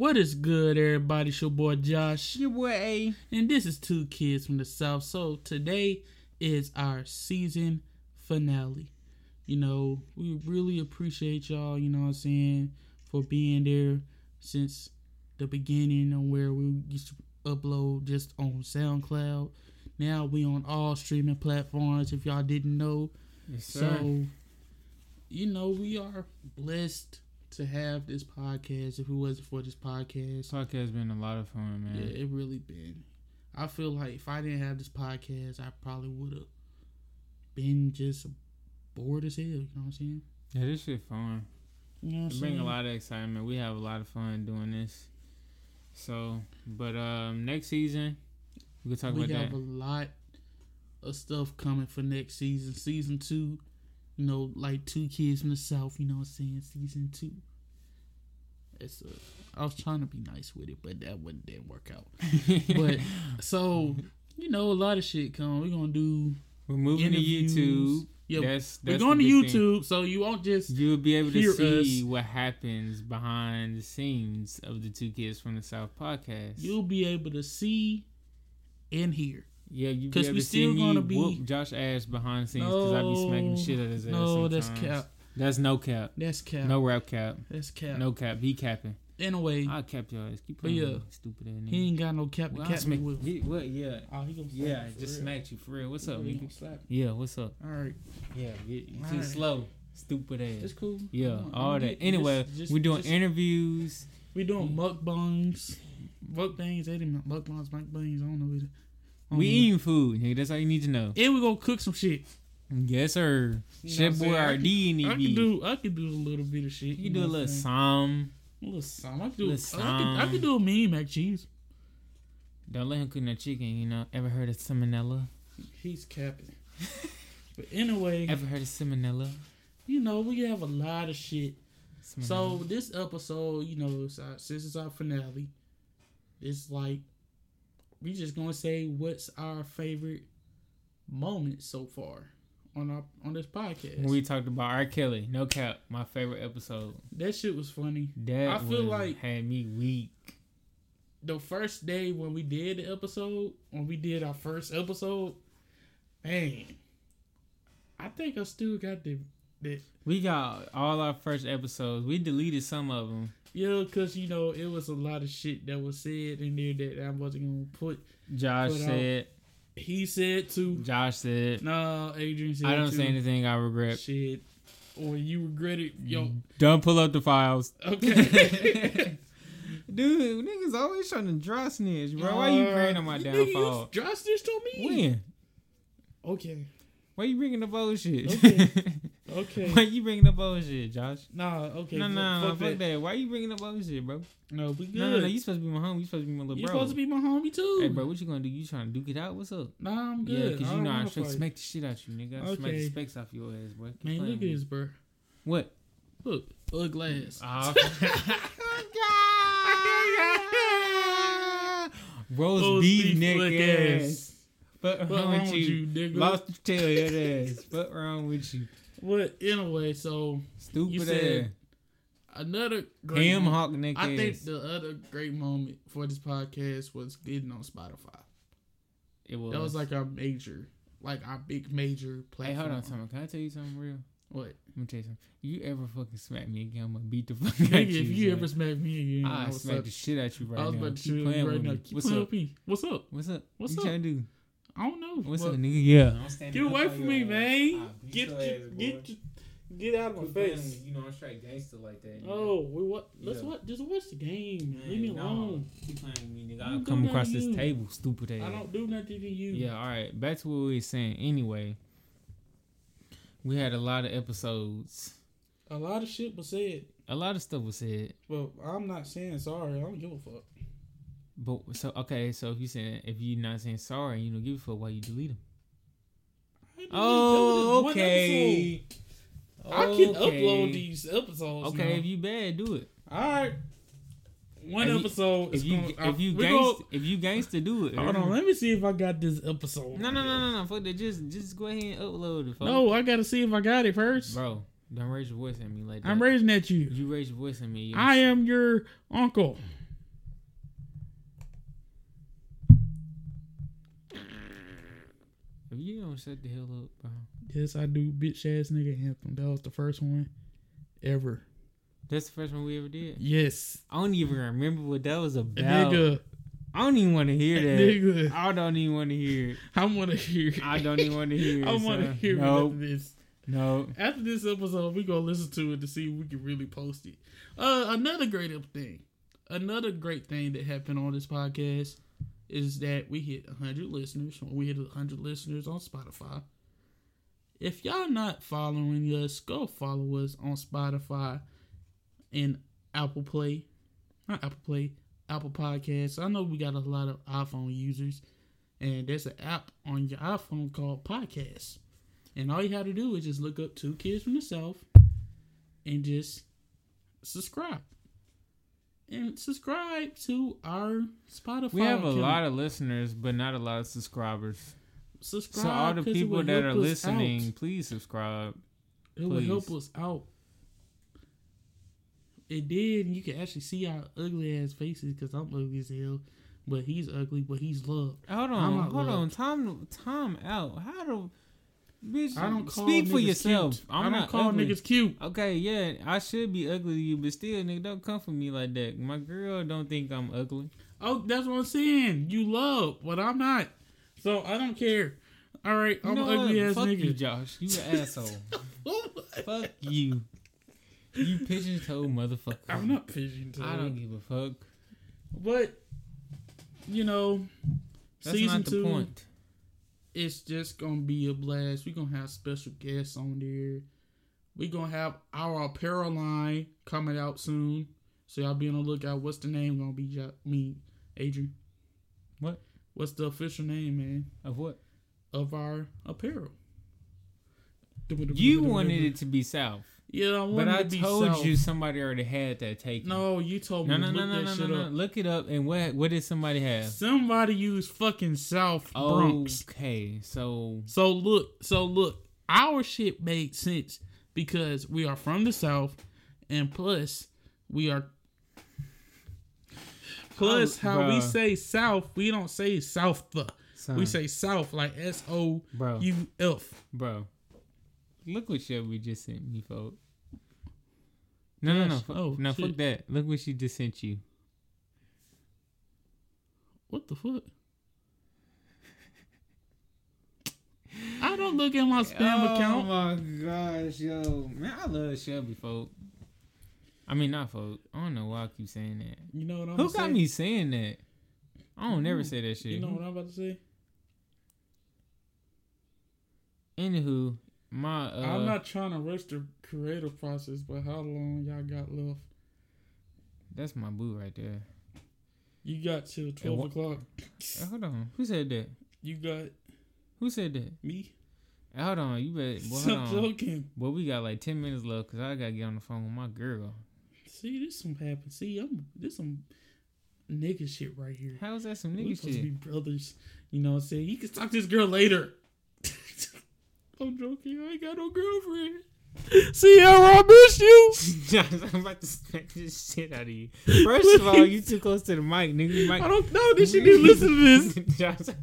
What is good, everybody? It's your boy Josh, Your boy A. and this is Two Kids from the South. So today is our season finale. You know, we really appreciate y'all, you know what I'm saying, for being there since the beginning of where we used to upload just on SoundCloud. Now we on all streaming platforms if y'all didn't know. Yes, So, you know, we are blessed to have this podcast. If it wasn't for this podcast, podcast been a lot of fun, man. yeah, it really been. I feel like if I didn't have this podcast, I probably would have been just bored as hell. You know what I'm saying? Yeah, this shit fun. You know It bring a lot of excitement. We have a lot of fun doing this. So, but um, next season we can talk we about that. We have a lot of stuff coming for next season. Season two, you know, like two kids from the south. You know what I'm saying? Season two. It's a, I was trying to be nice with it, but that one didn't work out. But so you know, a lot of shit coming. We're gonna do We're moving to. YouTube. Yeah, that's, we're going to big thing. YouTube, so you won't just You'll be able to see us. what happens behind the scenes of the Two Kids from the South podcast. you'll be able to see and hear. Yeah, you be 'cause able we still me gonna be- whoop Josh ass behind the scenes because I be smacking the shit out of his ass. No, that's cap. That's no cap. That's cap. No rap cap. that's cap. No cap. He capping. Anyway, I'll cap your ass. Keep playing. yeah, stupid ass he ain't got no cap to Well, I cap me with. he- what? Yeah. Oh, he gonna Yeah, just real. smacked you for real. What's up, He nigga? gonna slap. Yeah, what's up? All right, Yeah, you too Alright. slow. Stupid ass. it's cool. Yeah, I'm- all that. get- Anyway, just- just- we're doing just- interviews. We doing mukbangs, mukbangs. They didn't mukbangs, mukbangs. I don't know. Either. We know. eating food, nigga. That's all you need to know. and we gonna cook some shit. Yes, sir. You Chef Boyardee and I can do. I can do a little bit of shit. You can do a little some. A little some. I can do. Little I can, I can do a mean mac cheese. Don't let him cook no chicken. You know. Ever heard of salmonella? He's capping. but anyway, Ever heard of salmonella? you know we have a lot of shit. So this episode, you know, our, since it's our finale, it's like we just gonna say what's our favorite moment so far on our on this podcast. we talked about R. Kelly, no cap, my favorite episode. that shit was funny. That I feel like- had me weak. The first day when we did the episode, when we did our first episode, man, I think I still got the the We got all our first episodes. We deleted some of them. Yeah, cause you know it was a lot of shit that was said in there that I wasn't gonna put. Josh Put out- said. He said too. Josh said. No, Adrian said I don't too. say anything I regret. Shit. Or you regret it. Yo. Don't pull up the files. Okay. Dude, niggas always trying to dry snitch, bro. Why you bringing up my Uh, nigga, downfall? You dry snitched on me. When? Okay. Why you bringing up bullshit? Okay. Okay. Why you bringing up bullshit, Josh? Nah, okay. no, no, no, fuck that. that. Why you bringing up bullshit, bro? No, we good. No, no, no. You supposed to be my homie. You supposed to be my little You bro. You supposed to be my homie too. Hey, bro, what you gonna do? You trying to duke it out? What's up? Nah, I'm good. Yeah, because I you know I fight. smack the shit out you, nigga. I smack the specs off your ass, boy. Keep Man, look at this, bro. What? Look, ugly glass. Ah. Roast Roast beef beef neck ass. ass. What wrong with you? nigga? Lost the tail your ass. What wrong with you? What? Anyway, so Stupid You said another great Ham moment- hawk neck I think the other great moment for this podcast was getting on Spotify. it was. That was like our major, like our big major platform. Hey, hold on, Tom. Can I tell you something real? What? Let me tell you something. You ever fucking smack me again? I'm gonna beat the fuck Nigga, out if you. If you son. ever smack me again, I I was, smack like, the shit out you right now. I was now. about to Keep shoot you right now. Keep What's playing up? with me. What's up? What's up? What's what up? you trying to do? I don't know. What's but up, nigga? Yeah. Get away from me, man. Get get get get out of my face. You know I'm straight gangster like that. Oh, we what? Let's Yeah. what? Just watch the game. man. Leave me no. alone. Keep playing with me, nigga. I come across this you. table, stupid ass. I don't do nothing to you. Yeah, all right. Back to what we were saying. Anyway, we had a lot of episodes. A lot of shit was said. A lot of stuff was said. Well, I'm not saying sorry. I don't give a fuck. But so okay, so if you saying if you're not saying sorry, you don't give a fuck why you delete them. Oh, that was just one okay. I can Okay. upload these episodes. Okay, now. if you bad, do it. All right. One If episode. is If you gonna, if you gangsta, go- if you gangster, do it. Hold on, let me see if I got this episode. No, no, no, no, no. Fuck that. Just just go ahead and upload it. Fuck. No, I gotta see if I got it first. bro, don't raise your voice at me like that. I'm raising at you. You raise your voice at me. I am your uncle. You don't shut the hell up, bro. Yes, I do. Bitch ass nigga anthem. That was the first one ever. That's the first one we ever did. Yes, I don't even remember what that was about. nigga, I don't even want to hear that. nigga. I don't even want to hear it. I want to hear. it. I don't even want to hear it. I want to hear Nope. it. This. No. After this episode, we gonna listen to it to see if we can really post it. Uh, another great thing, another great thing that happened on this podcast is that we hit 100 listeners. We hit 100 listeners on Spotify. If y'all not following us, go follow us on Spotify and Apple Play, not Apple Play, Apple Podcasts. I know we got a lot of iPhone users, and there's an app on your iPhone called Podcasts. And all you have to do is just look up two kids from the south and just subscribe. And subscribe to our Spotify. We have a lot of listeners, but not a lot of subscribers. subscribe. So all the people that are listening, out. please subscribe. it will help us out. It did. You can actually see our ugly ass faces because I'm ugly as hell. But he's ugly, but he's loved. Hold on, hold on. Tom. Time out. How do, bitch? I don't call speak for yourself. Cute. I'm I don't not call ugly. niggas cute. Okay, yeah, I should be ugly to you, but still, nigga, don't come for me like that. My girl don't think I'm ugly. Oh, that's what I'm saying. You love, but I'm not. So I don't care. All right, I'm know an ugly ass Fuck nigga. you, Josh. You an asshole. Fuck you. You pigeon toed motherfucker. I'm not pigeon toed. I don't give a fuck. But you know, That's season not the two, point. It's just gonna be a blast. We're gonna have special guests on there. We're gonna have our apparel line coming out soon. So y'all be on the lookout. What's the name gonna be? Jo- Me, Adrian. What? What's the official name, man, Of what? of our apparel? You wanted it to be South. Yeah, I wanted But I to be told South. you somebody already had that taken. No, you told me no, no, no, look no, no, no, no. up. Look it up and what what did somebody have? Somebody used fucking South Bronx. Okay, so So look, so look, our shit made sense because we are from the South, and plus we are. Plus, Oh, how we say South, we don't say South. We say South like S O bro, bro. Look what Shelby just sent me, folks. No, no, no, Yes. fu- Oh, no, shit. fuck that. Look what she just sent you. What the fuck? I don't look at my spam oh account. Oh my gosh, yo, man, I love Shelby, folk. I mean, not folk. I don't know why I keep saying that. You know what I'm saying? Who got me saying that? I don't never mm-hmm. say that shit. You know what I'm about to say? Anywho, my uh, I'm not trying to rush the creative process, but how long y'all got left? that's my boo right there. You got till twelve o'clock. Uh, hold on, who said that? You got Who said that? me. Uh, Hold on, you better. Boy, Stop hold on. joking. Boy, we got like ten minutes left because I gotta get on the phone with my girl. See, this some happen. See, I'm this some nigga shit right here. How is that some nigga We nigga supposed to be brothers. You know what I'm saying? You can talk to this girl later. I'm joking. I ain't got no girlfriend. See how I miss you. Josh, I'm about to smack this shit out of you. First of all, you too close to the mic, nigga. I don't know. Did she didn't listen to this? Josh,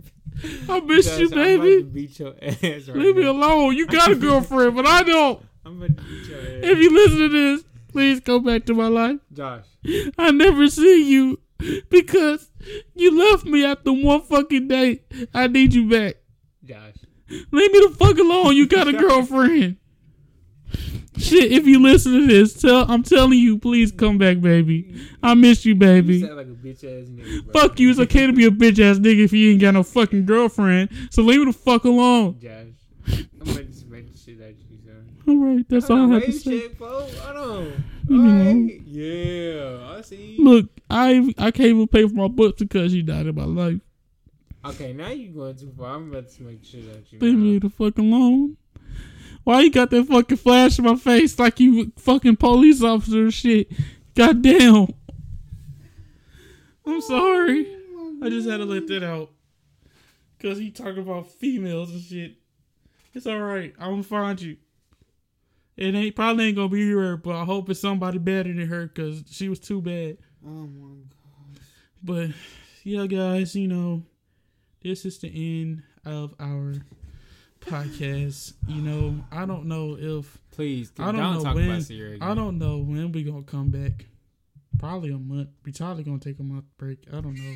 I miss Josh, you, I'm about to baby. beat your ass right Leave me alone. You got a girlfriend, but I don't. I'm to beat your ass. If you listen to this, please go back to my life. Josh, I never see you because you left me after one fucking day. I need you back. Josh. Leave me the fuck alone. You got a girlfriend. Shit, if you listen to this, tell I'm telling you, please come back, baby. I miss you, You baby. sound like a bitch ass nigga. Fuck you. It's okay to be a bitch ass nigga if you ain't got no fucking girlfriend. So leave me the fuck alone. Josh. I'm about to shit out you, son. All right, that's all I have to say. check, folks. Hold on. You. Alright. Yeah, I see. Look, I I can't even pay for my books because you died in my life. Okay, now you going too far. I'm about to smack the shit out you. Leave me the fuck alone. Why you got that fucking flash in my face like you fucking police officer and shit? Goddamn. I'm sorry. I just had to let that out. Cause he talking about females and shit. It's alright. I'm gonna find you. It ain't probably ain't gonna be her, but I hope it's somebody better than her because she was too bad. Oh my god. But yeah, guys, you know, this is the end of our podcast. You know, I don't know if Please, I don't don't know talk when- about Sierra. Again. I don't know when we gonna come back. Probably a month. We probably gonna take a month break. I don't know.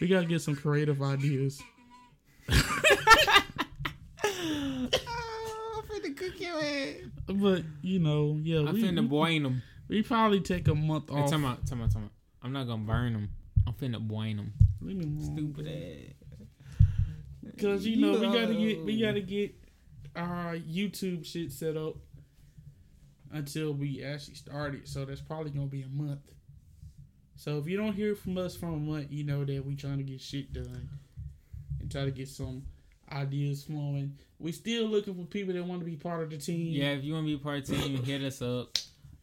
We gotta get some creative ideas. Oh, I'm finna cook your head. But you know, yeah, I'm we, finna we, boil them. we probably take a month Hey, off. time out, time out, time out. I'm not gonna burn them. I'm finna boil them. Leave me alone. Stupid ass. Cause you know we gotta get we gotta get our YouTube shit set up until we actually start it. So that's probably gonna be a month. So if you don't hear from us from a month, you know that we trying to get shit done and try to get some ideas flowing. We still looking for people that want to be part of the team. Yeah, if you want to be part of the team, hit us up.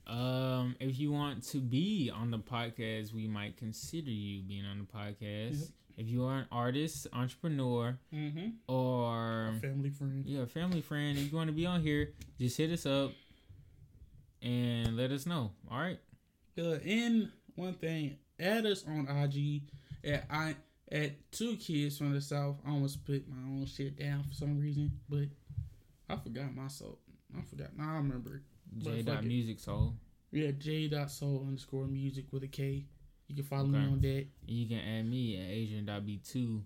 Um, if you want to be on the podcast, we might consider you being on the podcast. Yep. If you are an artist, entrepreneur, Mm-hmm. or Family friend. yeah, family friend, if you want to be on here, just hit us up and let us know. All right. Uh, and one thing, add us on IG at I at two kids from the south. I almost put my own shit down for some reason, but I forgot my soul. I forgot. Now I remember J. Dot. Music Soul. Yeah, J dot soul underscore music with a K. You can follow me on that. And you can add me at Adrian Dot B two.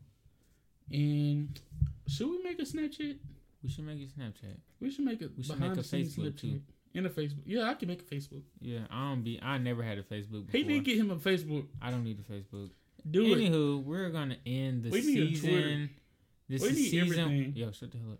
And should we make a Snapchat? We should make a Snapchat. We should make a We should behind make a the scenes Facebook, Snapchat. too. In a Facebook. Yeah, I can make a Facebook. Yeah, I don't be. I never had a Facebook. Before. He didn't get him a Facebook. I don't need a Facebook. Do it. Anywho, we're gonna end the We need a season. This We is need season. everything. Yo, shut the hell up.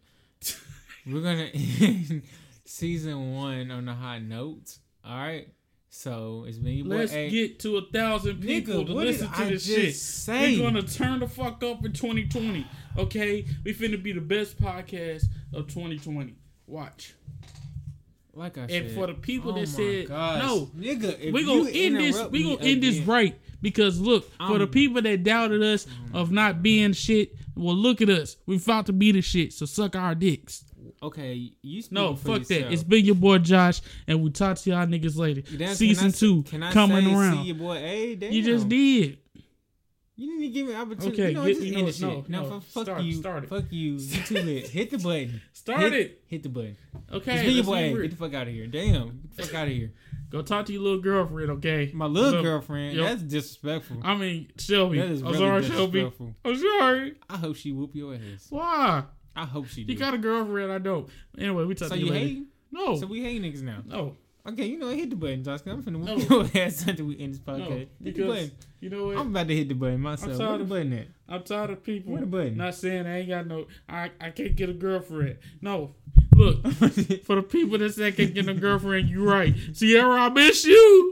we're gonna end season one on a high note. All right. So it's boy. Let's A. get to a thousand people Nigga, to listen to I this shit. say? We're gonna turn the fuck up in 2020. Okay, we finna be the best podcast of 2020. Watch. like I And said. for the people oh that said gosh. no, nigga, if we gonna end this. We me gonna end this right because look for the people that doubted us of not being shit. Well, look at us. We about to be the shit. So suck our dicks. Okay, you speak No, fuck that. It's been your boy Josh, and we talk to y'all niggas later. Season can I two can I coming say, around. See your boy A. Damn. you just did. You didn't even give me an opportunity. Okay, you know, get- just you end know this what? shit. No, now, no. fuck Start- you. start it. Fuck you. You too lit. Hit the button. Start hit, it. Hit the button. Okay. It's your boy. leave A. it. Get the fuck out of here. Damn. Get the fuck out of here. Go talk to your little girlfriend, okay? My little Look, girlfriend. yo. That's disrespectful. I mean, Shelby. that is I'm really sorry, Shelby. disrespectful. I'm sorry. I hope she whoop your ass. Why? I hope she do. You got a girlfriend? I don't. Anyway, we talk so to you, you later. hate? No. So we hate niggas now. no. Okay, you know what? Hit the button, Josh. I'm finna No. your ass until we end this No. podcast. hit the Because button. you know what? I'm I'm, about to hit the button myself. tired Where the of- button at? I'm tired of people Where the button? not saying I ain't got no. I I can't get a girlfriend. No. Look, for the people that say I can't get a girlfriend, you're right. Sierra, I miss you.